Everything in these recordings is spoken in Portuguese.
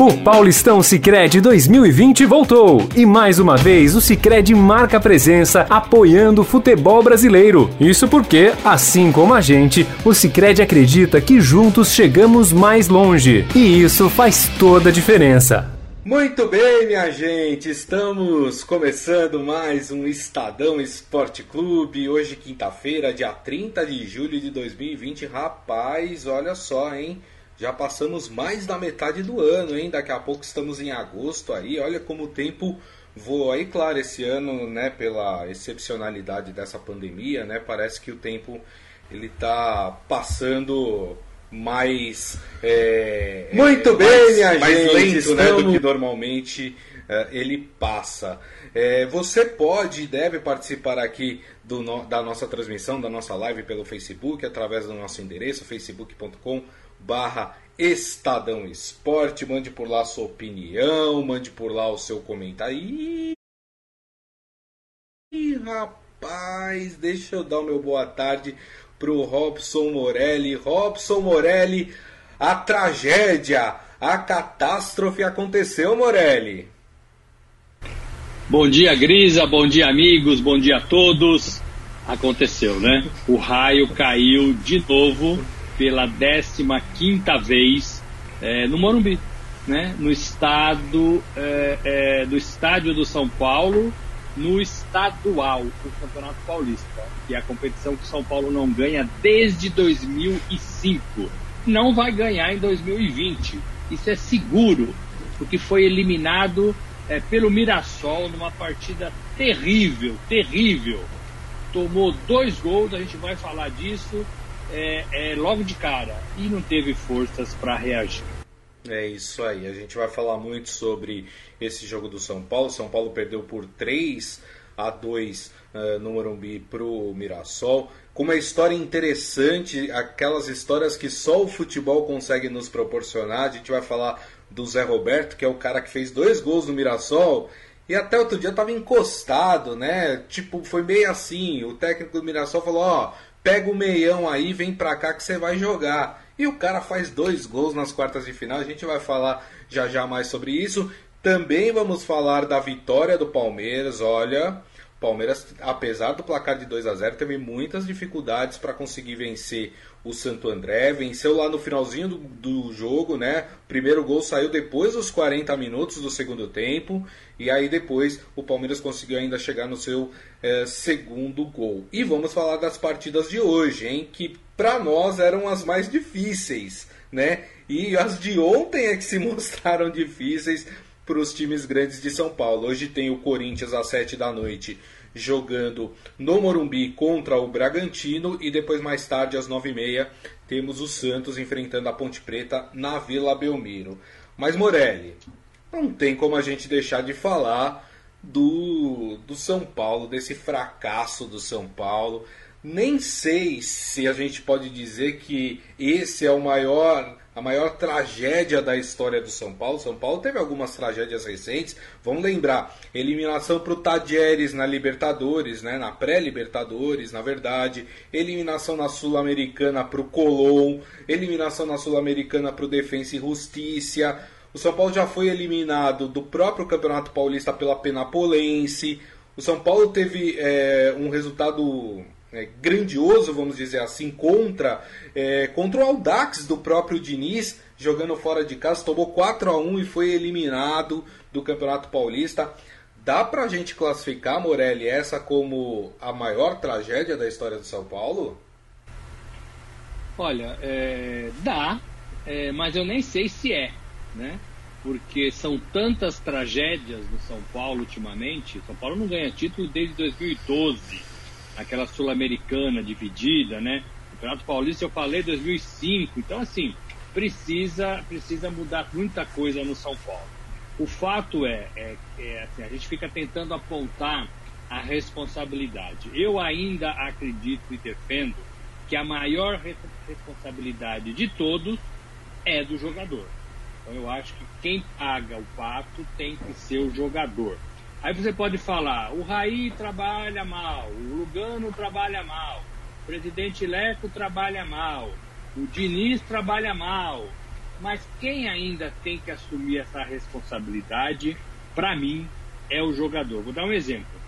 O Paulistão Sicredi 2020 voltou e mais uma vez o Sicredi marca presença apoiando o futebol brasileiro. Isso porque, assim como a gente, o Sicredi acredita que juntos chegamos mais longe e isso faz toda a diferença. Muito bem, minha gente, estamos começando mais um Estadão Esporte Clube. Hoje, quinta-feira, dia 30 de julho de 2020. Rapaz, olha só, hein? Já passamos mais da metade do ano, hein? Daqui a pouco estamos em agosto aí. Olha como o tempo voa. Aí, claro, esse ano, né, pela excepcionalidade dessa pandemia, né, parece que o tempo ele tá passando mais. É, Muito bem, mais, minha mais gente. lento estamos... né, do que normalmente é, ele passa. É, você pode e deve participar aqui do da nossa transmissão, da nossa live pelo Facebook, através do nosso endereço, facebook.com barra Estadão Esporte. Mande por lá sua opinião, mande por lá o seu comentário. Ih, rapaz, deixa eu dar o meu boa tarde pro Robson Morelli. Robson Morelli, a tragédia, a catástrofe aconteceu, Morelli. Bom dia, Grisa, bom dia, amigos, bom dia a todos. Aconteceu, né? O raio caiu de novo pela 15 vez é, no Morumbi, né? no estado é, é, do estádio do São Paulo, no estadual do Campeonato Paulista, que é a competição que São Paulo não ganha desde 2005. Não vai ganhar em 2020. Isso é seguro, porque foi eliminado é, pelo Mirassol numa partida terrível, terrível. Tomou dois gols, a gente vai falar disso é, é, logo de cara e não teve forças para reagir. É isso aí, a gente vai falar muito sobre esse jogo do São Paulo. São Paulo perdeu por 3 a 2 uh, no Morumbi pro Mirassol. Com uma história interessante, aquelas histórias que só o futebol consegue nos proporcionar. A gente vai falar do Zé Roberto, que é o cara que fez dois gols no Mirassol. E até outro dia tava encostado, né? Tipo, foi meio assim. O técnico do Mirassol falou: Ó, pega o meião aí, vem pra cá que você vai jogar. E o cara faz dois gols nas quartas de final. A gente vai falar já já mais sobre isso. Também vamos falar da vitória do Palmeiras. Olha, Palmeiras, apesar do placar de 2 a 0 teve muitas dificuldades para conseguir vencer o Santo André. Venceu lá no finalzinho do, do, jogo, né? Primeiro gol saiu depois dos 40 minutos do segundo tempo. E aí depois o Palmeiras conseguiu ainda chegar no seu é, segundo gol. E vamos falar das partidas de hoje, hein? Que para nós eram as mais difíceis, né? E as de ontem é que se mostraram difíceis para os times grandes de São Paulo. Hoje tem o Corinthians às 7 da noite jogando no Morumbi contra o Bragantino e depois mais tarde às 9h30 temos o Santos enfrentando a Ponte Preta na Vila Belmiro. Mas Morelli, não tem como a gente deixar de falar do, do São Paulo, desse fracasso do São Paulo. Nem sei se a gente pode dizer que esse é o maior a maior tragédia da história do São Paulo. São Paulo teve algumas tragédias recentes. Vamos lembrar: eliminação para o Tadieres na Libertadores, né? na pré-Libertadores, na verdade. Eliminação na Sul-Americana para o Colón. Eliminação na Sul-Americana para o Defensa e Justiça. O São Paulo já foi eliminado do próprio Campeonato Paulista pela Penapolense. O São Paulo teve é, um resultado é, grandioso, vamos dizer assim, contra, é, contra o Aldax do próprio Diniz, jogando fora de casa, tomou 4 a 1 e foi eliminado do Campeonato Paulista. Dá pra gente classificar, Morelli, essa como a maior tragédia da história do São Paulo? Olha, é, dá, é, mas eu nem sei se é, né? Porque são tantas tragédias no São Paulo ultimamente. São Paulo não ganha título desde 2012 aquela sul-americana dividida, né? O Campeonato Paulista eu falei 2005, então assim precisa precisa mudar muita coisa no São Paulo. O fato é, é, é assim, a gente fica tentando apontar a responsabilidade. Eu ainda acredito e defendo que a maior responsabilidade de todos é do jogador. Então eu acho que quem paga o pato tem que ser o jogador. Aí você pode falar, o Raí trabalha mal, o Lugano trabalha mal, o presidente Leco trabalha mal, o Diniz trabalha mal. Mas quem ainda tem que assumir essa responsabilidade, para mim, é o jogador. Vou dar um exemplo.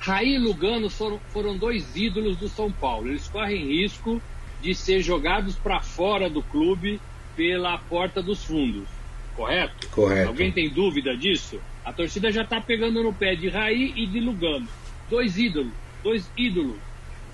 Raí e Lugano foram, foram dois ídolos do São Paulo. Eles correm risco de ser jogados para fora do clube pela porta dos fundos. Correto? Correto. Alguém tem dúvida disso? A torcida já está pegando no pé de Raí e de Lugano. Dois ídolos, dois ídolos.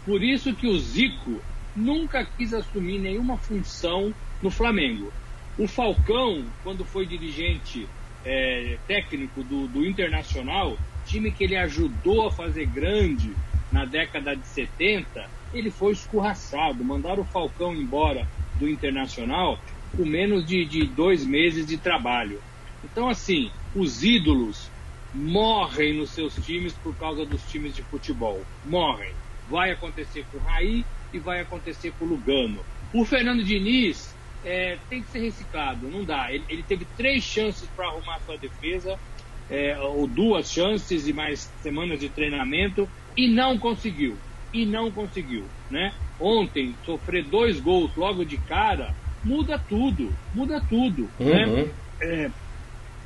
Por isso que o Zico nunca quis assumir nenhuma função no Flamengo. O Falcão, quando foi dirigente é, técnico do, do Internacional, time que ele ajudou a fazer grande na década de 70, ele foi escorraçado. Mandaram o Falcão embora do Internacional com menos de, de dois meses de trabalho. Então, assim, os ídolos morrem nos seus times por causa dos times de futebol. Morrem. Vai acontecer com o Raí e vai acontecer com o Lugano. O Fernando Diniz é, tem que ser reciclado, não dá. Ele, ele teve três chances para arrumar sua defesa, é, ou duas chances e mais semanas de treinamento, e não conseguiu. E não conseguiu. Né? Ontem, sofrer dois gols logo de cara muda tudo. Muda tudo. Né? Uhum. Né? É,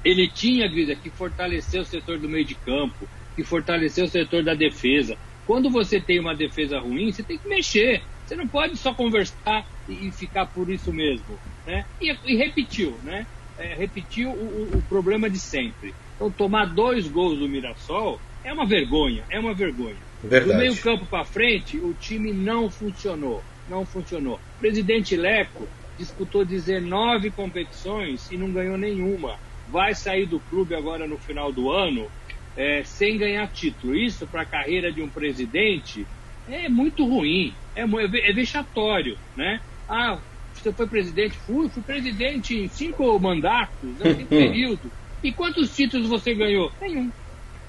ele tinha, Grisa, que fortalecer o setor do meio de campo, que fortalecer o setor da defesa. Quando você tem uma defesa ruim, você tem que mexer. Você não pode só conversar e, ficar por isso mesmo. Né? E, e repetiu, né? É, repetiu o, o, problema de sempre. Então, tomar dois gols do Mirassol é uma vergonha, é uma vergonha. Verdade. Do meio campo para frente, o time não funcionou, não funcionou. O presidente Leco disputou 19 competições e não ganhou nenhuma. Vai sair do clube agora no final do ano é, sem ganhar título. Isso para a carreira de um presidente é muito ruim, é, é, é vexatório, né? Ah, você foi presidente? Fui, fui presidente em cinco mandatos, né, em período. E quantos títulos você ganhou? Nenhum.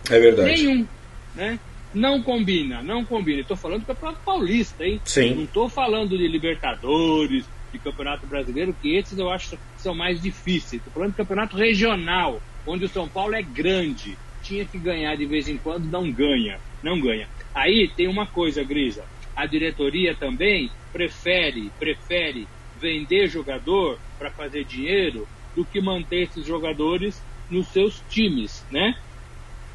É verdade. Nenhum, né? Não combina, não combina. Estou falando do Campeonato Paulista, hein? Sim. Não estou falando de Libertadores, de Campeonato Brasileiro, que esses eu acho são mais difíceis. Estou falando do Campeonato Regional, onde o São Paulo é grande. Tinha que ganhar de vez em quando, não ganha. Não ganha. Aí tem uma coisa, Grisa. A diretoria também prefere, prefere vender jogador para fazer dinheiro do que manter esses jogadores nos seus times, né?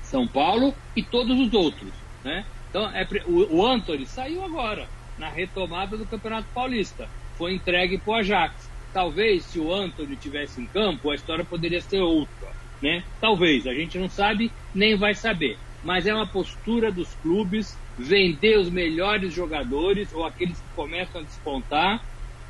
São Paulo e todos os outros, né? Então, é, o, o Anthony saiu agora, na retomada do Campeonato Paulista. Foi entregue para o Ajax. Talvez, se o Anthony tivesse em campo, a história poderia ser outra, né? Talvez, a gente não sabe, nem vai saber. Mas é uma postura dos clubes vender os melhores jogadores ou aqueles que começam a despontar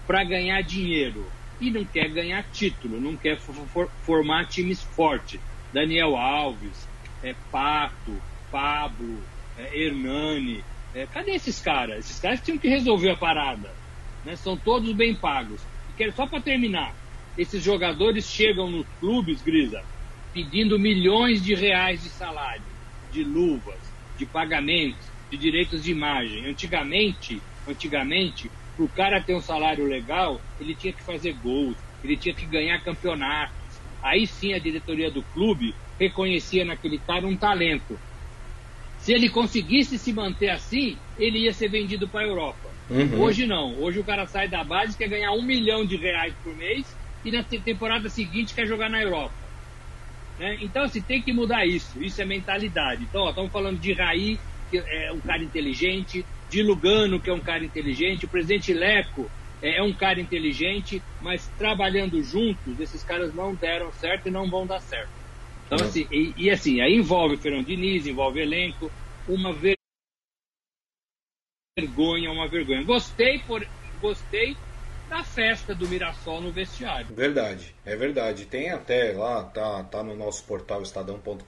para ganhar dinheiro e não quer ganhar título, não quer for, formar times fortes. Daniel Alves, é, Pato, Pablo, é, Hernani. É, cadê esses caras? Esses caras tinham que resolver a parada. Né? São todos bem pagos. Quero só para terminar. Esses jogadores chegam nos clubes, Grisa, pedindo milhões de reais de salário, de luvas, de pagamentos, de direitos de imagem. Antigamente, antigamente, para o cara ter um salário legal, ele tinha que fazer gols, ele tinha que ganhar campeonatos. Aí sim a diretoria do clube reconhecia naquele cara um talento. Se ele conseguisse se manter assim, ele ia ser vendido para a Europa. Uhum. Hoje não. Hoje o cara sai da base quer ganhar um milhão de reais por mês e na temporada seguinte quer jogar na Europa. Né? Então, assim, tem que mudar isso. Isso é mentalidade. Então, ó, estamos falando de Raí, que é um cara inteligente, de Lugano, que é um cara inteligente, o presidente Leco é, é um cara inteligente, mas trabalhando juntos, esses caras não deram certo e não vão dar certo. Então, assim, e, e assim, aí envolve Fernando Diniz, envolve elenco, uma vergonha, uma vergonha. Gostei, por, gostei da festa do Mirassol no vestiário. Verdade, é verdade. Tem até lá, tá, tá no nosso portal estadão.com.br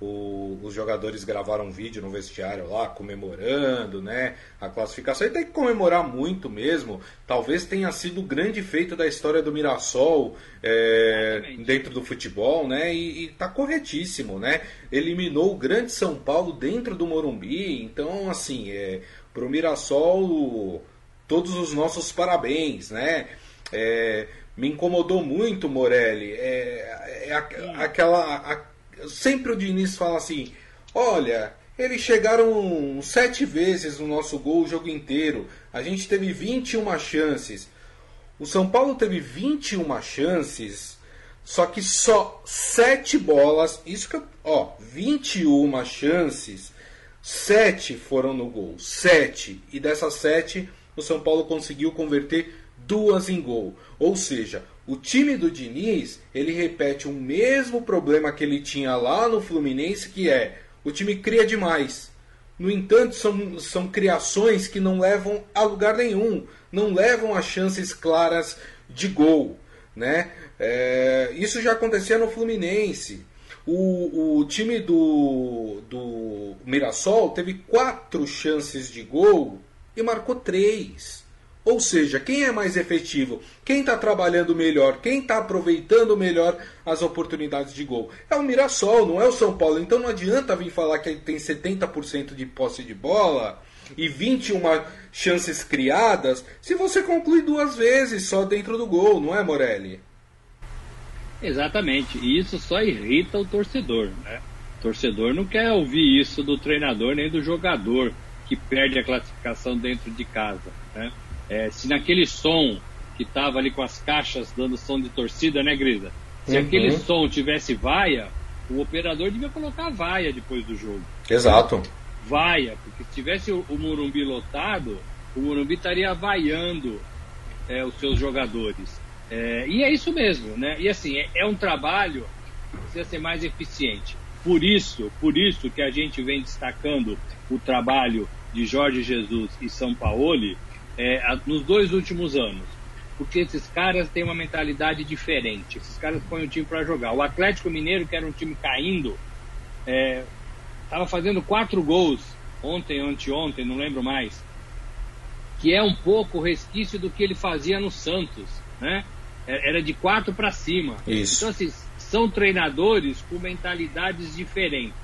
o, os jogadores gravaram um vídeo no vestiário lá comemorando, né, a classificação. E tem que comemorar muito mesmo. Talvez tenha sido o grande feito da história do Mirassol é, dentro do futebol, né? E, e tá corretíssimo, né? Eliminou o grande São Paulo dentro do Morumbi. Então, assim, é, pro Mirassol todos os nossos parabéns, né? É, me incomodou muito, Morelli, é, é aquela, a, sempre o Diniz fala assim: olha, eles chegaram sete vezes no nosso gol o jogo inteiro. A gente teve 21 chances. O São Paulo teve 21 chances, só que só 7 bolas, isso que ó, 21 chances, 7 foram no gol, 7. E dessas 7, o São Paulo conseguiu converter duas em gol. Ou seja, o time do Diniz, ele repete o mesmo problema que ele tinha lá no Fluminense, que é o time cria demais. No entanto, são, são criações que não levam a lugar nenhum, não levam a chances claras de gol. Né? É, isso já acontecia no Fluminense. O, o time do, do Mirassol teve quatro chances de gol e marcou três. Ou seja, quem é mais efetivo? Quem está trabalhando melhor? Quem está aproveitando melhor as oportunidades de gol? É o Mirassol, não é o São Paulo. Então não adianta vir falar que tem 70% de posse de bola e 21 chances criadas se você conclui duas vezes só dentro do gol, não é, Morelli? Exatamente. E isso só irrita o torcedor, né? O torcedor não quer ouvir isso do treinador nem do jogador que perde a classificação dentro de casa, né? É, se naquele som que estava ali com as caixas dando som de torcida, né, Grisa? Se uhum. aquele som tivesse vaia, o operador devia colocar vaia depois do jogo. Exato. Vaia, porque se tivesse o, o Morumbi lotado, o Morumbi estaria vaiando é, os seus jogadores. É, e é isso mesmo, né? E assim, é, é um trabalho que precisa ser mais eficiente. Por isso, por isso que a gente vem destacando o trabalho de Jorge Jesus e São Paulo, é, nos dois últimos anos. Porque esses caras têm uma mentalidade diferente. Esses caras põem o time para jogar. O Atlético Mineiro, que era um time caindo, estava é, fazendo quatro gols ontem, anteontem, não lembro mais. Que é um pouco o resquício do que ele fazia no Santos, né? É, era de quatro para cima. Isso. Então, assim, são treinadores com mentalidades diferentes.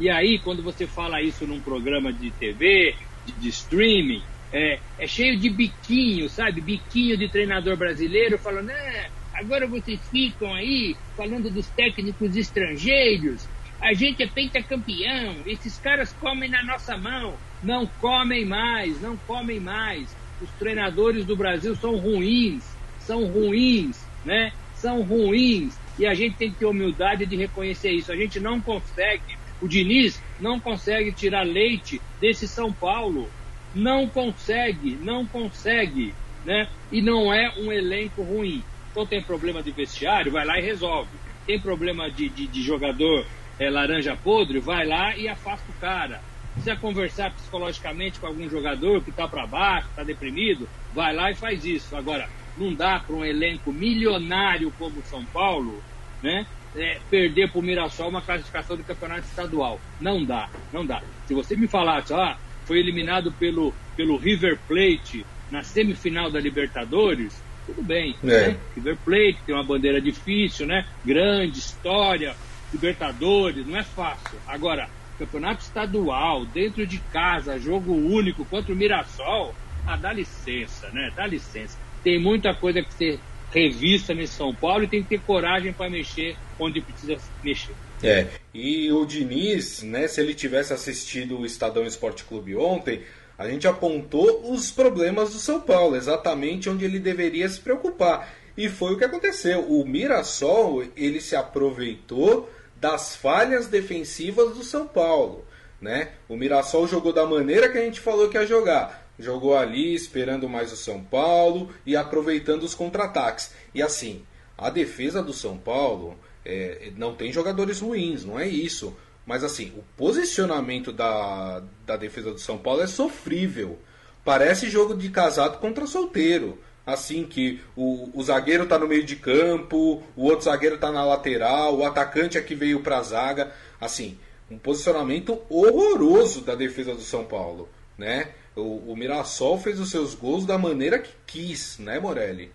E aí, quando você fala isso num programa de TV, de, de streaming, é, é, cheio de biquinho, sabe? Biquinho de treinador brasileiro falando, né? Agora vocês ficam aí falando dos técnicos estrangeiros. A gente é pentacampeão. Esses caras comem na nossa mão. Não comem mais, não comem mais. Os treinadores do Brasil são ruins, são ruins, né? São ruins. E a gente tem que ter humildade de reconhecer isso. A gente não consegue, o Diniz não consegue tirar leite desse São Paulo não consegue, não consegue, né? E não é um elenco ruim. Então tem problema de vestiário, vai lá e resolve. Tem problema de, de, de jogador é, laranja podre, vai lá e afasta o cara. Precisa conversar psicologicamente com algum jogador que está para baixo, está deprimido, vai lá e faz isso. Agora, não dá para um elenco milionário como o São Paulo, né? É, perder para o Mirassol uma classificação do campeonato estadual. Não dá, não dá. Se você me falasse, ah, foi eliminado pelo, pelo River Plate na semifinal da Libertadores, tudo bem. É. Né? River Plate tem uma bandeira difícil, né? Grande, história, Libertadores, não é fácil. Agora, campeonato estadual, dentro de casa, jogo único contra o Mirassol, ah, dá licença, né? Dá licença. Tem muita coisa que ser revista nesse São Paulo e tem que ter coragem para mexer onde precisa mexer. É, e o Diniz, né, se ele tivesse assistido o Estadão Esporte Clube ontem, a gente apontou os problemas do São Paulo, exatamente onde ele deveria se preocupar. E foi o que aconteceu. O Mirassol, ele se aproveitou das falhas defensivas do São Paulo, né? O Mirassol jogou da maneira que a gente falou que ia jogar. Jogou ali esperando mais o São Paulo e aproveitando os contra-ataques. E assim, a defesa do São Paulo, é, não tem jogadores ruins, não é isso. Mas assim, o posicionamento da, da defesa do São Paulo é sofrível. Parece jogo de casado contra solteiro. Assim que o, o zagueiro está no meio de campo, o outro zagueiro está na lateral, o atacante aqui veio para a zaga. Assim, um posicionamento horroroso da defesa do São Paulo. Né? O, o Mirassol fez os seus gols da maneira que quis, né, Morelli?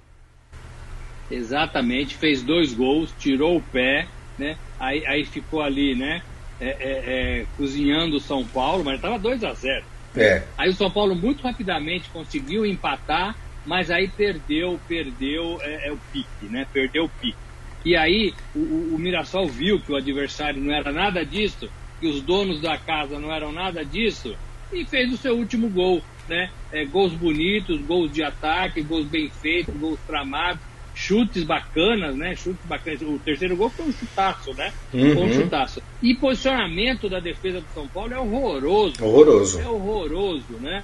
Exatamente, fez dois gols, tirou o pé, né? Aí, aí ficou ali, né? É, é, é, cozinhando o São Paulo, mas estava 2 a 0 é. Aí o São Paulo muito rapidamente conseguiu empatar, mas aí perdeu, perdeu é, é o pique, né? Perdeu o pique. E aí o, o Mirassol viu que o adversário não era nada disso, que os donos da casa não eram nada disso, e fez o seu último gol. né? É, gols bonitos, gols de ataque, gols bem feitos, gols tramados, chutes bacanas, né? Chutes bacanas. O terceiro gol foi um chutaço, né? Uhum. Foi um chutaço. E posicionamento da defesa do São Paulo é horroroso. Horroroso. É horroroso, né?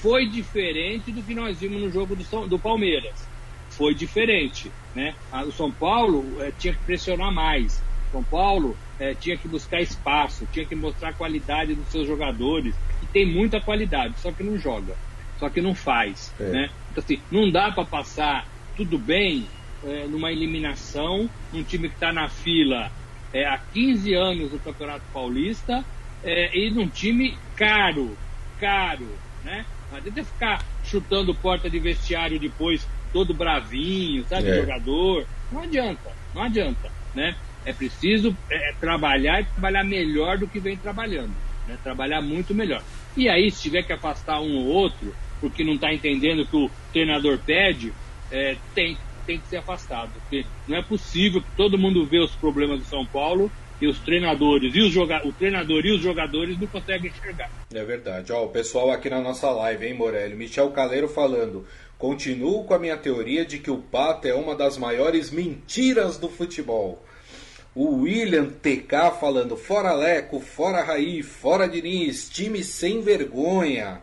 Foi diferente do que nós vimos no jogo do, São, do Palmeiras. Foi diferente, né? O São Paulo é, tinha que pressionar mais. São Paulo é, tinha que buscar espaço, tinha que mostrar a qualidade dos seus jogadores, e tem muita qualidade, só que não joga, só que não faz. É. Né? Então, assim, não dá para passar tudo bem é, numa eliminação, um time que está na fila é, há 15 anos do Campeonato Paulista é, e num time caro, caro, né? Não adianta ficar chutando porta de vestiário depois, todo bravinho, sabe, é. jogador. Não adianta, não adianta, né? É preciso é, trabalhar e trabalhar melhor do que vem trabalhando. Né? Trabalhar muito melhor. E aí, se tiver que afastar um ou outro, porque não está entendendo o que o treinador pede, é, tem, tem que ser afastado. Porque não é possível que todo mundo vê os problemas do São Paulo e os treinadores e os o treinador e os jogadores não conseguem enxergar. É verdade. Ó, o pessoal aqui na nossa live, hein, Morelli? Michel Caleiro falando. Continuo com a minha teoria de que o Pato é uma das maiores mentiras do futebol. O William TK falando: fora Leco, fora Raí, fora Diniz, time sem vergonha.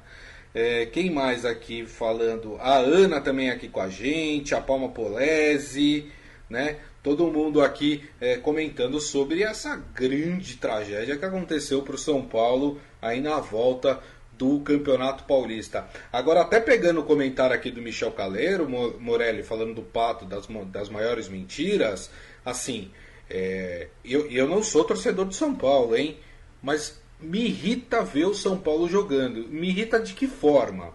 É, quem mais aqui falando? A Ana também aqui com a gente, a Palma Polese, né? Todo mundo aqui é, comentando sobre essa grande tragédia que aconteceu para o São Paulo aí na volta do Campeonato Paulista. Agora, até pegando o comentário aqui do Michel Caleiro, Morelli, falando do Pato, das, das maiores mentiras, assim, é, eu, eu não sou torcedor do São Paulo, hein? Mas me irrita ver o São Paulo jogando. Me irrita de que forma?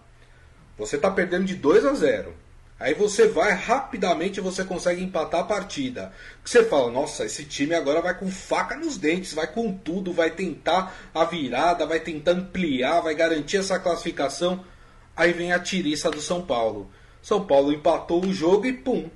Você está perdendo de 2 a 0. Aí você vai rapidamente você consegue empatar a partida. Você fala, nossa, esse time agora vai com faca nos dentes, vai com tudo, vai tentar a virada, vai tentar ampliar, vai garantir essa classificação. Aí vem a tiriça do São Paulo. São Paulo empatou o jogo e pum,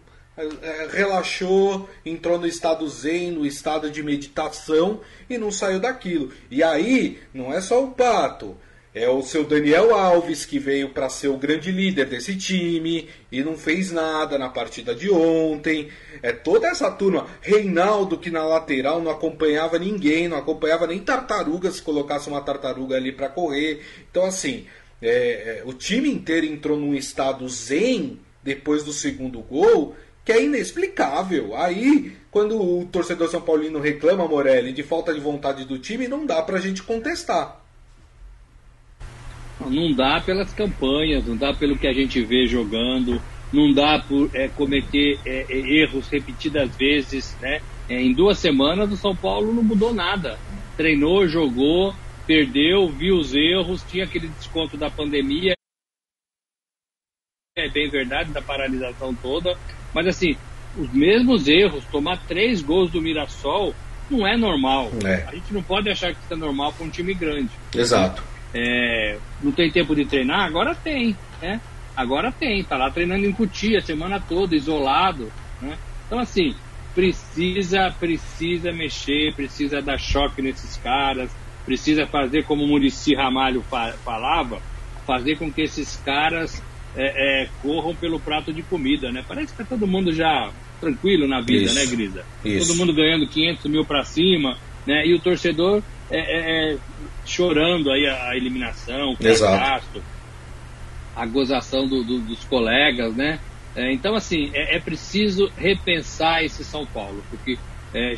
relaxou, entrou no estado zen, no estado de meditação e não saiu daquilo. E aí, não é só o Pato, é o seu Daniel Alves que veio para ser o grande líder desse time e não fez nada na partida de ontem. É toda essa turma. Reinaldo que na lateral não acompanhava ninguém, não acompanhava nem tartaruga se colocasse uma tartaruga ali para correr. Então assim, é, é, o time inteiro entrou num estado zen depois do segundo gol que é inexplicável. Aí, quando o torcedor São Paulino reclama, Morelli, de falta de vontade do time, não dá pra gente contestar. Não dá pelas campanhas, não dá pelo que a gente vê jogando, não dá por é, cometer é, é erros repetidas vezes. Né? É, em duas semanas o São Paulo não mudou nada. Treinou, jogou, perdeu, viu os erros, tinha aquele desconto da pandemia. É bem verdade, da paralisação toda, mas assim, os mesmos erros, tomar três gols do Mirassol não é normal. É. A gente não pode achar que isso é normal para um time grande. Exato. É, não tem tempo de treinar? Agora tem, né? Agora tem, tá lá treinando em Cutia a semana toda, isolado, né? Então assim, precisa, precisa mexer, precisa dar choque nesses caras, precisa fazer como o Murici Ramalho falava, fazer com que esses caras é, é, corram pelo prato de comida, né? Parece que tá todo mundo já tranquilo na vida, né, isso, né, Grisa? Isso. Todo mundo ganhando 500 mil para cima, né? E o torcedor é, é, é, chorando aí a, a eliminação, o fracasso, a gozação do, do, dos colegas, né? É, então, assim, é, preciso repensar esse São Paulo, porque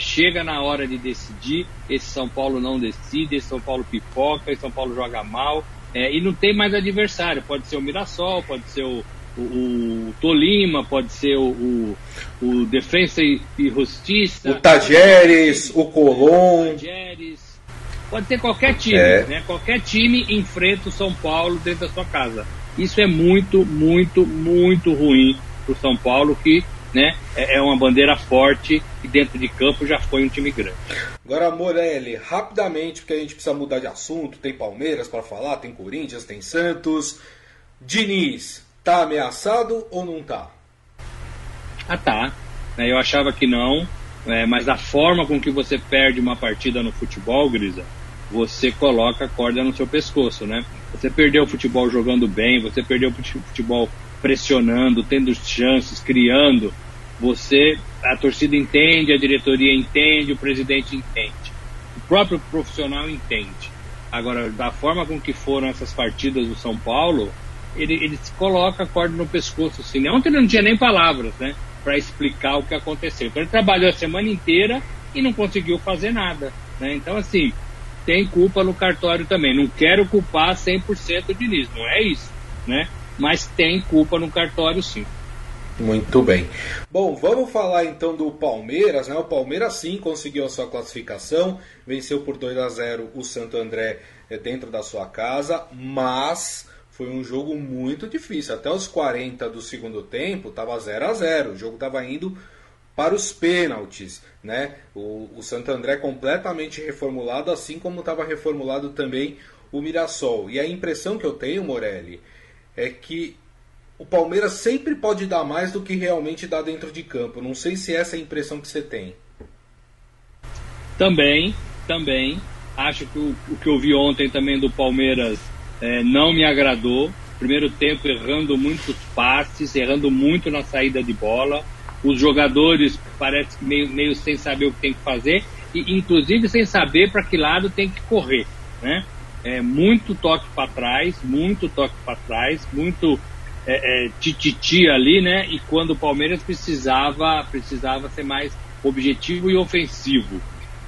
chega na hora de decidir, esse São Paulo não decide, esse São Paulo pipoca, esse São Paulo joga mal, é, e não tem mais adversário. Pode ser o Mirassol, pode ser o, o, o Tolima, pode ser o, o, o Defensa e, e Justiça. O Tajeres, o Colón. Pode ter qualquer time, é. né? Qualquer time enfrenta o São Paulo dentro da sua casa. Isso é muito, muito, muito ruim para o São Paulo, que né, é, é uma bandeira forte e dentro de campo já foi um time grande. Agora, Morelli, rapidamente, porque a gente precisa mudar de assunto. Tem Palmeiras para falar, tem Corinthians, tem Santos. Diniz, tá ameaçado ou não tá? Ah, tá. É, eu achava que não, é, mas a forma com que você perde uma partida no futebol, Grisa, você coloca a corda no seu pescoço, né? Você perdeu o futebol jogando bem, você perdeu o futebol pressionando, tendo chances, criando. Você, a torcida entende, a diretoria entende, o presidente entende. O próprio profissional entende. Agora, da forma com que foram essas partidas do São Paulo, ele, ele se coloca a corda no pescoço, assim. Ontem não tinha nem palavras, né? Para explicar o que aconteceu. Então ele trabalhou a semana inteira e não conseguiu fazer nada. Né? Então, assim, tem culpa no cartório também. Não quero culpar 100% o Diniz, não é isso, né? Mas tem culpa no cartório sim. Muito bem. Bom, vamos falar então do Palmeiras, né? O Palmeiras sim conseguiu a sua classificação, venceu por 2 a 0 o Santo André eh, dentro da sua casa, mas foi um jogo muito difícil. Até os 40 do segundo tempo estava 0 a 0 O jogo estava indo para os pênaltis, né? O, o Santo André completamente reformulado, assim como estava reformulado também o Mirassol. E a impressão que eu tenho, Morelli, é que o Palmeiras sempre pode dar mais do que realmente dá dentro de campo. Não sei se essa é a impressão que você tem. Também, também. Acho que o, o que eu vi ontem também do Palmeiras é, não me agradou. Primeiro tempo errando muitos passes, errando muito na saída de bola. Os jogadores parece que meio, meio sem saber o que tem que fazer e inclusive sem saber para que lado tem que correr, né? É, muito toque para trás, muito toque para trás, muito é, é, tititi ali, né? E quando o Palmeiras precisava precisava ser mais objetivo e ofensivo.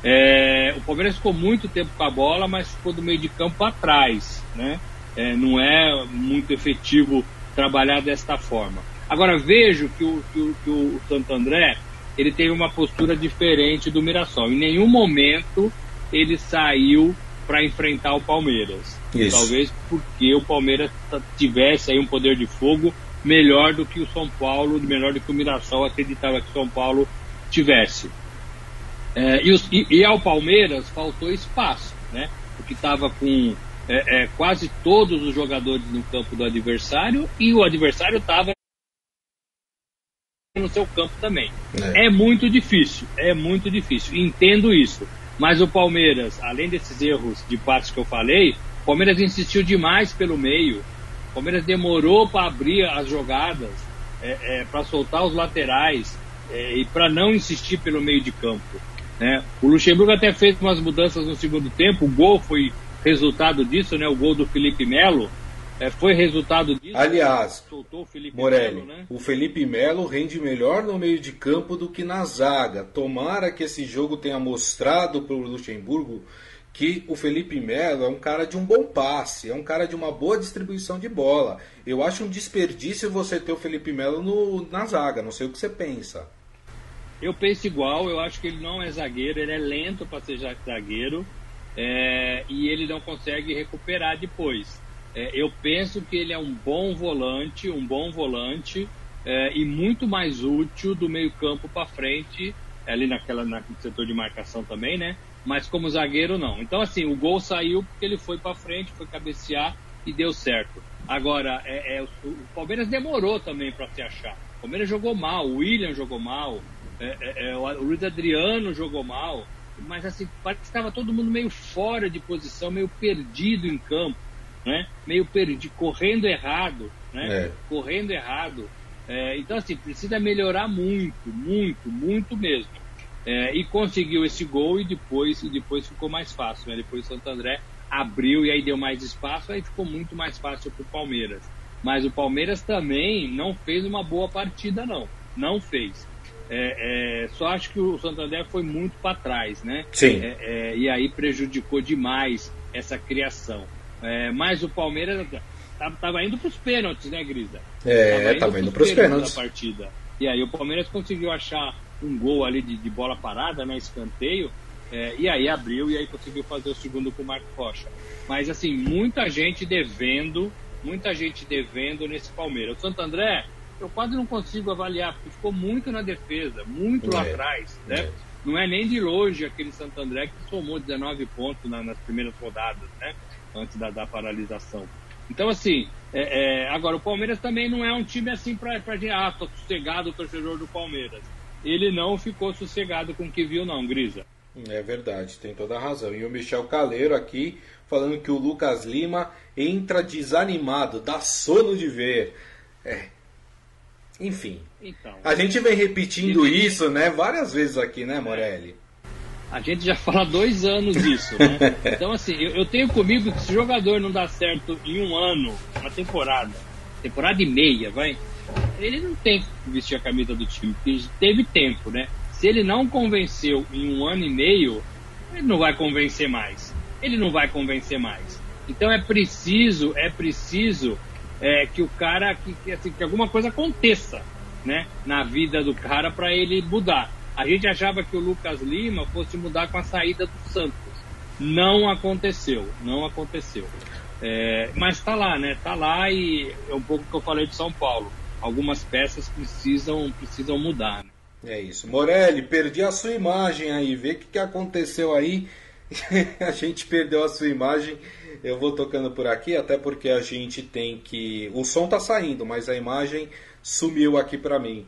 É, o Palmeiras ficou muito tempo com a bola, mas ficou do meio de campo atrás, né? É, não é muito efetivo trabalhar desta forma. Agora vejo que o, que o, que o Santo André ele teve uma postura diferente do Mirassol. Em nenhum momento ele saiu para enfrentar o Palmeiras. Isso. Talvez porque o Palmeiras tivesse aí um poder de fogo melhor do que o São Paulo, melhor do que o Mirassol acreditava que o São Paulo tivesse. É, e, os, e, e, ao Palmeiras faltou espaço, né? Porque estava com é, é, quase todos os jogadores no campo do adversário e o adversário estava no seu campo também. É. é muito difícil, é muito difícil. Entendo isso. Mas o Palmeiras, além desses erros de passos que eu falei, o Palmeiras insistiu demais pelo meio. O Palmeiras demorou para abrir as jogadas, é, é, para soltar os laterais é, e para não insistir pelo meio de campo. Né? O Luxemburgo até fez umas mudanças no segundo tempo, o gol foi resultado disso, né? o gol do Felipe Melo. É, foi resultado disso. Aliás, o Morelli, Melo, né? o Felipe Melo rende melhor no meio de campo do que na zaga. Tomara que esse jogo tenha mostrado para o Luxemburgo que o Felipe Melo é um cara de um bom passe, é um cara de uma boa distribuição de bola. Eu acho um desperdício você ter o Felipe Melo no, na zaga, não sei o que você pensa. Eu penso igual, eu acho que ele não é zagueiro, ele é lento para ser zagueiro é, e ele não consegue recuperar depois. É, eu penso que ele é um bom volante, um bom volante é, e muito mais útil do meio campo para frente, ali naquela naquele setor de marcação também, né? Mas como zagueiro não. Então assim, o gol saiu porque ele foi para frente, foi cabecear e deu certo. Agora, é, é o, Palmeiras demorou também para se achar. O Palmeiras jogou mal, o William jogou mal, é, é, é, o Luiz Adriano jogou mal, mas assim, parece que estava todo mundo meio fora de posição, meio perdido em campo, né? Meio perdido, correndo errado, né? É. Correndo errado. É, então, assim, precisa melhorar muito, muito, muito mesmo. É, e conseguiu esse gol e depois, e depois ficou mais fácil, né? Depois o Santo André abriu e aí deu mais espaço, aí ficou muito mais fácil para o Palmeiras. Mas o Palmeiras também não fez uma boa partida, não. Não fez. É, é, só acho que o Santander foi muito para trás, né? Sim. É, é, e aí prejudicou demais essa criação. É, mas o Palmeiras estava indo para os pênaltis, né, Grisa? É, estava indo, indo para os pênaltis. Da partida. E aí o Palmeiras conseguiu achar um gol ali de, de bola parada, né, escanteio, é, e aí abriu e aí conseguiu fazer o segundo com o Marco Rocha. Mas assim, muita gente devendo, muita gente devendo nesse Palmeiras. O Santo André eu quase não consigo avaliar, porque ficou muito na defesa, muito é, lá atrás, né? É. Não é nem de longe aquele Santo André que somou 19 pontos na, nas primeiras rodadas, né? Antes da, da paralisação. Então, assim, é, é, agora o Palmeiras também não é um time assim para dizer, ah, tô sossegado o torcedor do Palmeiras. Ele não ficou sossegado com o que viu, não, Grisa. É verdade, tem toda a razão. E o Michel Caleiro aqui falando que o Lucas Lima entra desanimado, dá sono de ver. É. Enfim. Então, a gente vem repetindo isso, né, várias vezes aqui, né, Morelli? A gente já fala dois anos isso, né? Então, assim, eu, eu, tenho comigo que se o jogador não dá certo em um ano, uma temporada, temporada e meia, vai, ele não tem que vestir a camisa do time, porque teve tempo, né? Se ele não convenceu em um ano e meio, ele não vai convencer mais. Ele não vai convencer mais. Então é preciso, é preciso é, que o cara, que, que, assim, que alguma coisa aconteça, né, na vida do cara para ele mudar. A gente achava que o Lucas Lima fosse mudar com a saída do Santos. Não aconteceu, não aconteceu. É, mas está lá, né? Está lá e é um pouco que eu falei de São Paulo. Algumas peças precisam, precisam mudar. Né? É isso. Morelli, perdi a sua imagem aí. Vê o que, que aconteceu aí. a gente perdeu a sua imagem. Eu vou tocando por aqui, até porque a gente tem que. O som tá saindo, mas a imagem sumiu aqui para mim.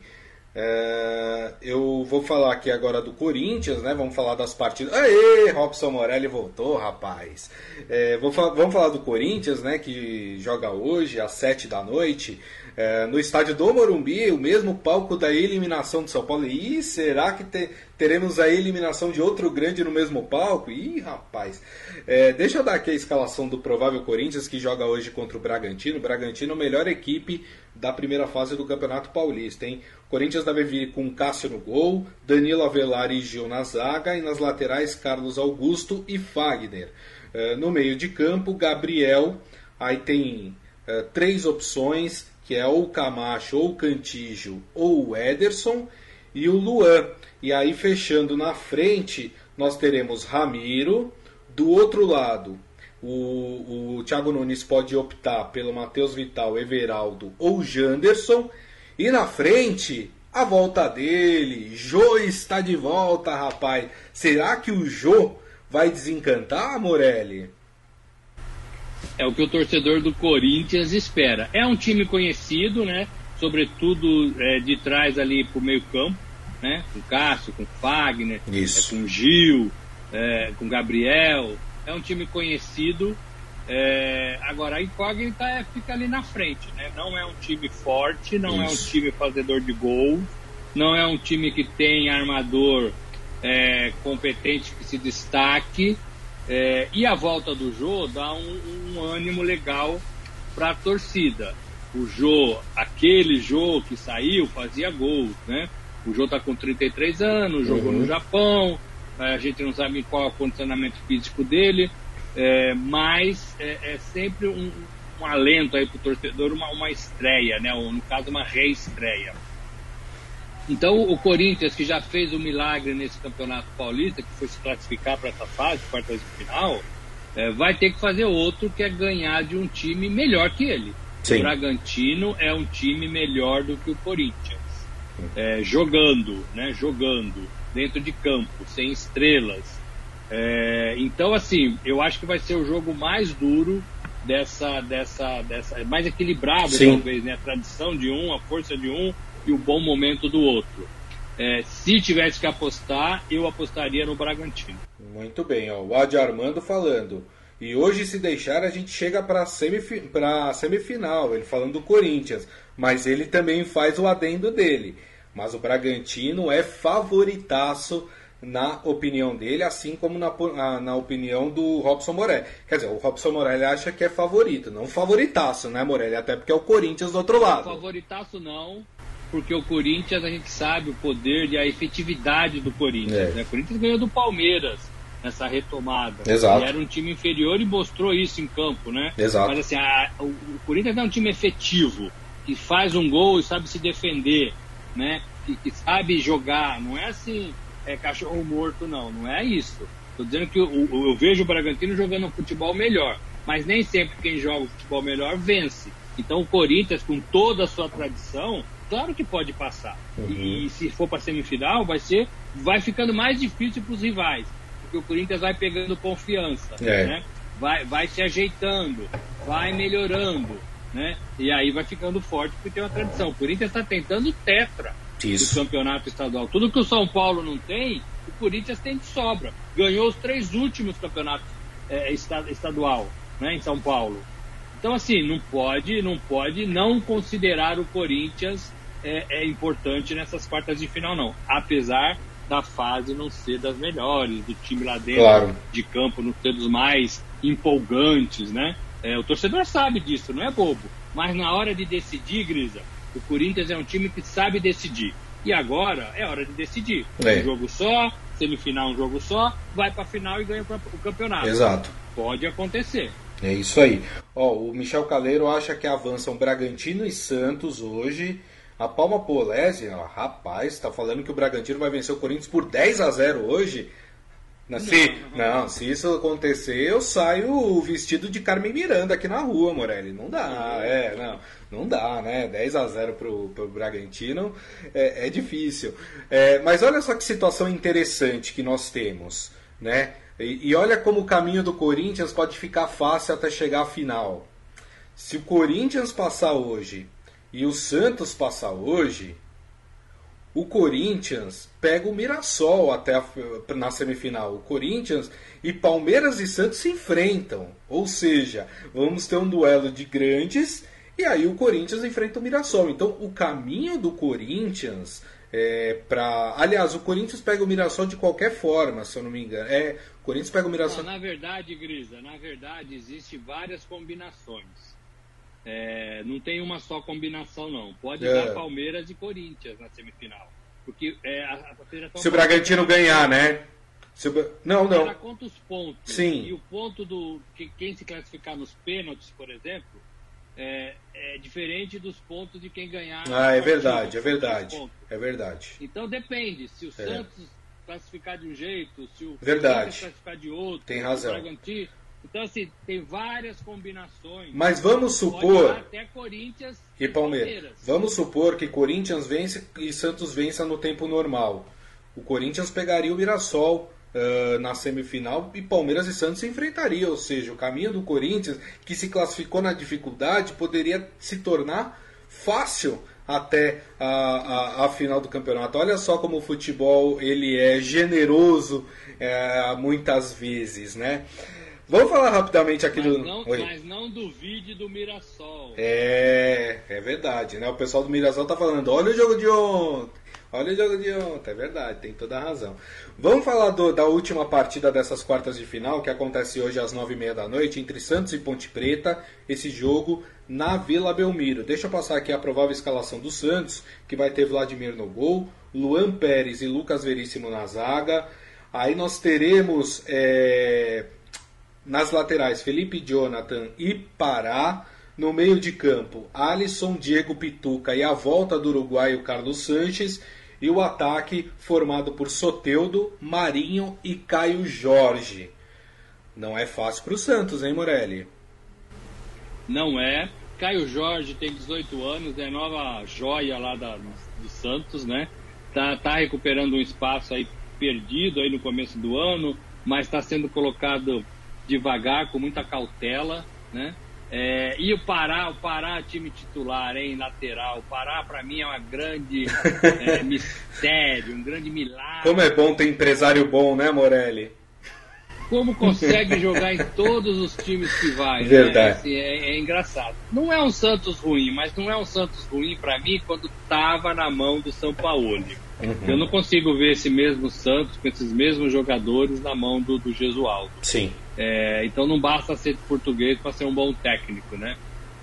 É... eu vou falar aqui agora do Corinthians, né? Vamos falar das partidas. Aê, Robson Morelli voltou, rapaz. É, vou, vamos falar do Corinthians, né? Que joga hoje às 7 da noite. É, no estádio do Morumbi, o mesmo palco da eliminação do São Paulo. Ih, será que te, teremos a eliminação de outro grande no mesmo palco? Ih, rapaz. É, deixa eu dar aqui a escalação do provável Corinthians que joga hoje contra o Bragantino. O Bragantino, melhor equipe da primeira fase do Campeonato Paulista, hein? Corinthians deve vir com Cássio no gol, Danilo Avelar e Gil na zaga, e nas laterais Carlos Augusto e Fagner. É, no meio de campo, Gabriel. Aí tem é, três opções que é ou o Camacho, ou o Cantígio, ou o Ederson, e o Luan. E aí, fechando na frente, nós teremos Ramiro. Do outro lado, o, o Thiago Nunes pode optar pelo Matheus Vital, Everaldo ou Janderson. E na frente, a volta dele. Jô está de volta, rapaz. Será que o Jô vai desencantar, Morelli? É o que o torcedor do Corinthians espera. É um time conhecido, né? Sobretudo é, de trás ali pro meio campo, né? Com Cássio, com Fagner, é, com Gil, é, com Gabriel. É um time conhecido. É, agora a incógnita é, fica ali na frente, né? Não é um time forte, não Isso. é um time fazedor de gol, não é um time que tem armador é, competente que se destaque. É, e a volta do Jô dá um, um ânimo legal para a torcida. O Jô, aquele Jô que saiu, fazia gols, né? O Jô está com 33 anos, jogou uhum. no Japão, a gente não sabe qual é o condicionamento físico dele, é, mas é, é, sempre um, um alento aí para o torcedor, uma, uma estreia, né? Ou, no caso, uma reestreia. Então, o Corinthians, que já fez o um milagre nesse Campeonato Paulista, que foi se classificar para essa fase, quartas de final, é, vai ter que fazer outro, que é ganhar de um time melhor que ele. Sim. O Bragantino é um time melhor do que o Corinthians. É, jogando, né? Jogando, dentro de campo, sem estrelas. É, então, assim, eu acho que vai ser o jogo mais duro dessa, dessa, dessa mais equilibrado, Sim. talvez, né? A tradição de um, a força de um e o bom momento do outro. É, se tivesse que apostar, eu apostaria no Bragantino. Muito bem, ó, o Adi Armando falando. E hoje, se deixar, a gente chega para semif a semifinal, ele falando do Corinthians. Mas ele também faz o adendo dele. Mas o Bragantino é favoritaço na opinião dele, assim como na, na opinião do Robson Morelli. Quer dizer, o Robson Morelli acha que é favorito, não favoritaço, né, Morelli? Até porque é o Corinthians do outro lado. Favoritaço não, porque o Corinthians a gente sabe o poder e a efetividade do Corinthians. É. Né? O Corinthians ganhou do Palmeiras nessa retomada. Exato. era um time inferior e mostrou isso em campo, né? Exato. Mas assim, a, o, o, Corinthians é um time efetivo, que faz um gol e sabe se defender, né? Que, que sabe jogar. Não é assim, é cachorro morto, não. Não é isso. Estou dizendo que eu, eu, vejo o Bragantino jogando um futebol melhor, mas nem sempre quem joga o futebol melhor vence. Então o Corinthians, com toda a sua tradição, claro que pode passar. Uhum. E, e, se for para semifinal, vai ser, vai ficando mais difícil para os rivais, porque o Corinthians vai pegando confiança, é. né? vai, vai se ajeitando, vai melhorando, né? E aí vai ficando forte porque tem uma tradição. O Corinthians está tentando tetra Isso. do campeonato estadual. Tudo que o São Paulo não tem, O Corinthians tem de sobra. Ganhou os três últimos campeonatos é, estadual, né, em São Paulo. Então, assim, não pode, não pode não considerar o Corinthians é, é importante nessas quartas de final, não. Apesar da fase não ser das melhores, do time lá dentro claro. de campo não ser dos mais empolgantes, né? É, o torcedor sabe disso, não é bobo. Mas na hora de decidir, Grisa, o Corinthians é um time que sabe decidir. E agora é hora de decidir. É. Um jogo só, semifinal um jogo só, vai para final e ganha o campeonato. Exato. Pode acontecer. É isso aí. Ó, o Michel Caleiro acha que avançam Bragantino e Santos hoje a Palma Polese, rapaz, tá falando que o Bragantino vai vencer o Corinthians por 10 a 0 hoje. Não, se, não, não, se isso acontecer, eu saio vestido de Carmen Miranda aqui na rua, Morelli. Não dá, é, não, não dá, né? 10 a 0 pro, pro Bragantino é, é difícil. É, mas olha só que situação interessante que nós temos, né? E, e olha como o caminho do Corinthians pode ficar fácil até chegar à final. Se o Corinthians passar hoje e o Santos passar hoje, o Corinthians pega o Mirassol até a, na semifinal. O Corinthians e Palmeiras e Santos se enfrentam. Ou seja, vamos ter um duelo de grandes e aí o Corinthians enfrenta o Mirassol. Então o caminho do Corinthians é para. Aliás, o Corinthians pega o Mirassol de qualquer forma, se eu não me engano. É, o Corinthians pega o Mirassol. Não, na verdade, Grisa, na verdade, existem várias combinações. É, não tem uma só combinação, não. Pode é. dar Palmeiras e Corinthians na semifinal. Porque é, a, a Se o Bragantino ganhar, né? Se o... Não, não. Ela conta os pontos. Sim. E o ponto do. Que, quem se classificar nos pênaltis, por exemplo, é, é, diferente dos pontos de quem ganhar. Ah, é verdade, é verdade. É verdade. Então depende. Se o é. Santos classificar de um jeito, se o verdade. classificar de outro, tem razão. o Bragantino então, assim, tem várias combinações. Mas vamos supor. Até Corinthians e Palmeiras. Palmeiras. Vamos supor que Corinthians vence e Santos vença no tempo normal. O Corinthians pegaria o Mirassol uh, na semifinal e Palmeiras e Santos se enfrentariam. Ou seja, o caminho do Corinthians, que se classificou na dificuldade, poderia se tornar fácil até a, a, a, final do campeonato. Olha só como o futebol ele é generoso é, muitas vezes, né? Vamos falar rapidamente aqui mas do. Não, mas não duvide do Mirassol. É, é verdade, né? O pessoal do Mirassol tá falando: olha o jogo de ontem. Olha o jogo de ontem, é verdade, tem toda a razão. Vamos falar do, da última partida dessas quartas de final, que acontece hoje às nove e meia da noite, entre Santos e Ponte Preta, esse jogo na Vila Belmiro. Deixa eu passar aqui a provável escalação do Santos, que vai ter Vladimir no gol, Luan Pérez e Lucas Veríssimo na zaga. Aí nós teremos é, nas laterais, Felipe Jonathan e Pará. No meio de campo, Alisson, Diego Pituca e a volta do uruguaio Carlos Sanches. E o ataque formado por Soteudo, Marinho e Caio Jorge. Não é fácil para o Santos, hein, Morelli? Não é. Caio Jorge tem 18 anos, é nova joia lá da, do Santos, né? Tá, tá recuperando um espaço aí perdido aí no começo do ano, mas está sendo colocado devagar, com muita cautela, né? É, e o Pará, o Pará time titular, em lateral. O Pará para mim é uma grande é, mistério, um grande milagre. Como é bom ter empresário bom, né, Morelli? Como consegue jogar em todos os times que vai. Né? Verdade. Né? Assim, é, é, engraçado. Não é um Santos ruim, mas não é um Santos ruim para mim quando tava na mão do São Paulo. Uhum. Eu não consigo ver esse mesmo Santos com esses mesmos jogadores na mão do, do Gesualdo. Sim. É, então não basta ser português para ser um bom técnico, né?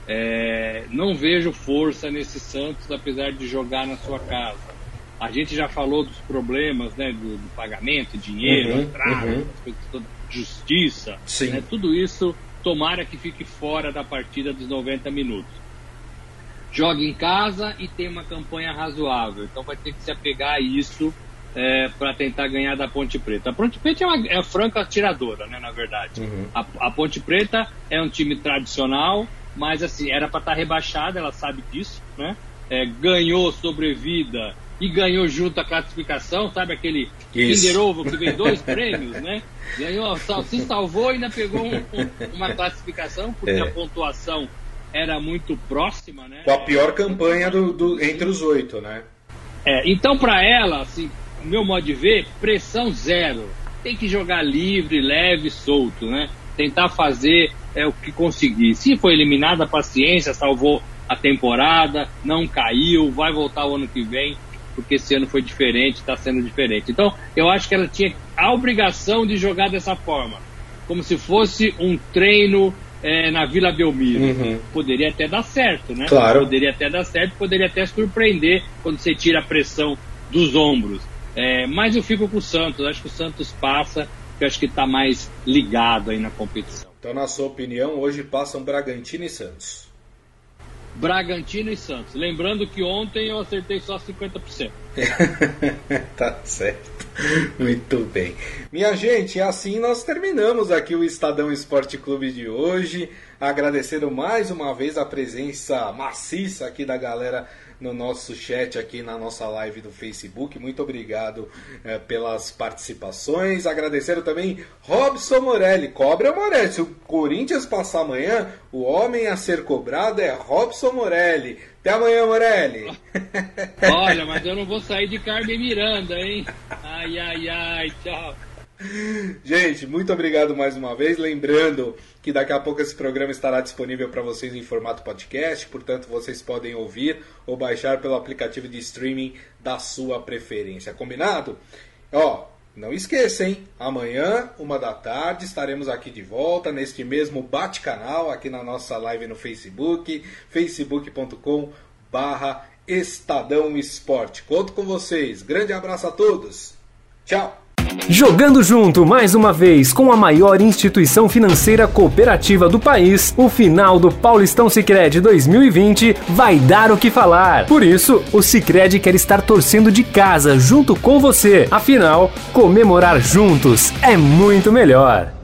É, não vejo força nesse Santos, apesar de jogar na sua casa. A gente já falou dos problemas, né, do, do pagamento, dinheiro, uhum, atraso, uhum. Coisas, justiça, né, tudo isso. Tomara que fique fora da partida dos 90 minutos. Joga em casa e tem uma campanha razoável, então vai ter que se apegar a isso é, para tentar ganhar da Ponte Preta. A Ponte Preta é, uma, é franca atiradora, né, na verdade. Uhum. A, a, Ponte Preta é um time tradicional, mas assim, era para estar tá rebaixada, ela sabe disso, né? É, ganhou sobrevida e ganhou junto a classificação, sabe aquele Kinder Ovo que vem dois prêmios, né? Ganhou, se salvou e ainda pegou um, um, uma classificação, porque é. a pontuação era muito próxima, né? Com a pior campanha do, do entre os oito, né? É, então para ela, assim, meu modo de ver, pressão zero. Tem que jogar livre, leve, solto, né? Tentar fazer é, o que conseguir. Se foi eliminada, paciência, salvou a temporada, não caiu, vai voltar o ano que vem, porque esse ano foi diferente, está sendo diferente. Então, eu acho que ela tinha a obrigação de jogar dessa forma, como se fosse um treino é, na Vila Belmiro. Uhum. Poderia até dar certo, né? Claro. Poderia até dar certo, poderia até surpreender quando você tira a pressão dos ombros. É, mas eu fico com o Santos, acho que o Santos passa, que acho que está mais ligado aí na competição. Então, na sua opinião, hoje passam Bragantino e Santos. Bragantino e Santos. Lembrando que ontem eu acertei só 50%. tá certo. Muito bem. Minha gente, assim nós terminamos aqui o Estadão Esporte Clube de hoje. Agradecendo mais uma vez a presença maciça aqui da galera no nosso chat aqui na nossa live do Facebook. Muito obrigado é, pelas participações. Agradecendo também Robson Morelli. Cobra Morelli. Se o Corinthians passar amanhã, o homem a ser cobrado é Robson Morelli. Até amanhã, Morelli. Olha, mas eu não vou sair de Carmen Miranda, hein? Ai, ai, ai, tchau. Gente, muito obrigado mais uma vez. Lembrando que daqui a pouco esse programa estará disponível para vocês em formato podcast, portanto vocês podem ouvir ou baixar pelo aplicativo de streaming da sua preferência. Combinado? Ó, não esqueça, hein? Amanhã, uma da tarde, estaremos aqui de volta neste mesmo bate-canal aqui na nossa live no Facebook, facebook.com barra Estadão Esporte. Conto com vocês. Grande abraço a todos. Tchau. Jogando junto mais uma vez com a maior instituição financeira cooperativa do país, o final do Paulistão Sicredi 2020 vai dar o que falar. Por isso, o Sicredi quer estar torcendo de casa junto com você. Afinal, comemorar juntos é muito melhor.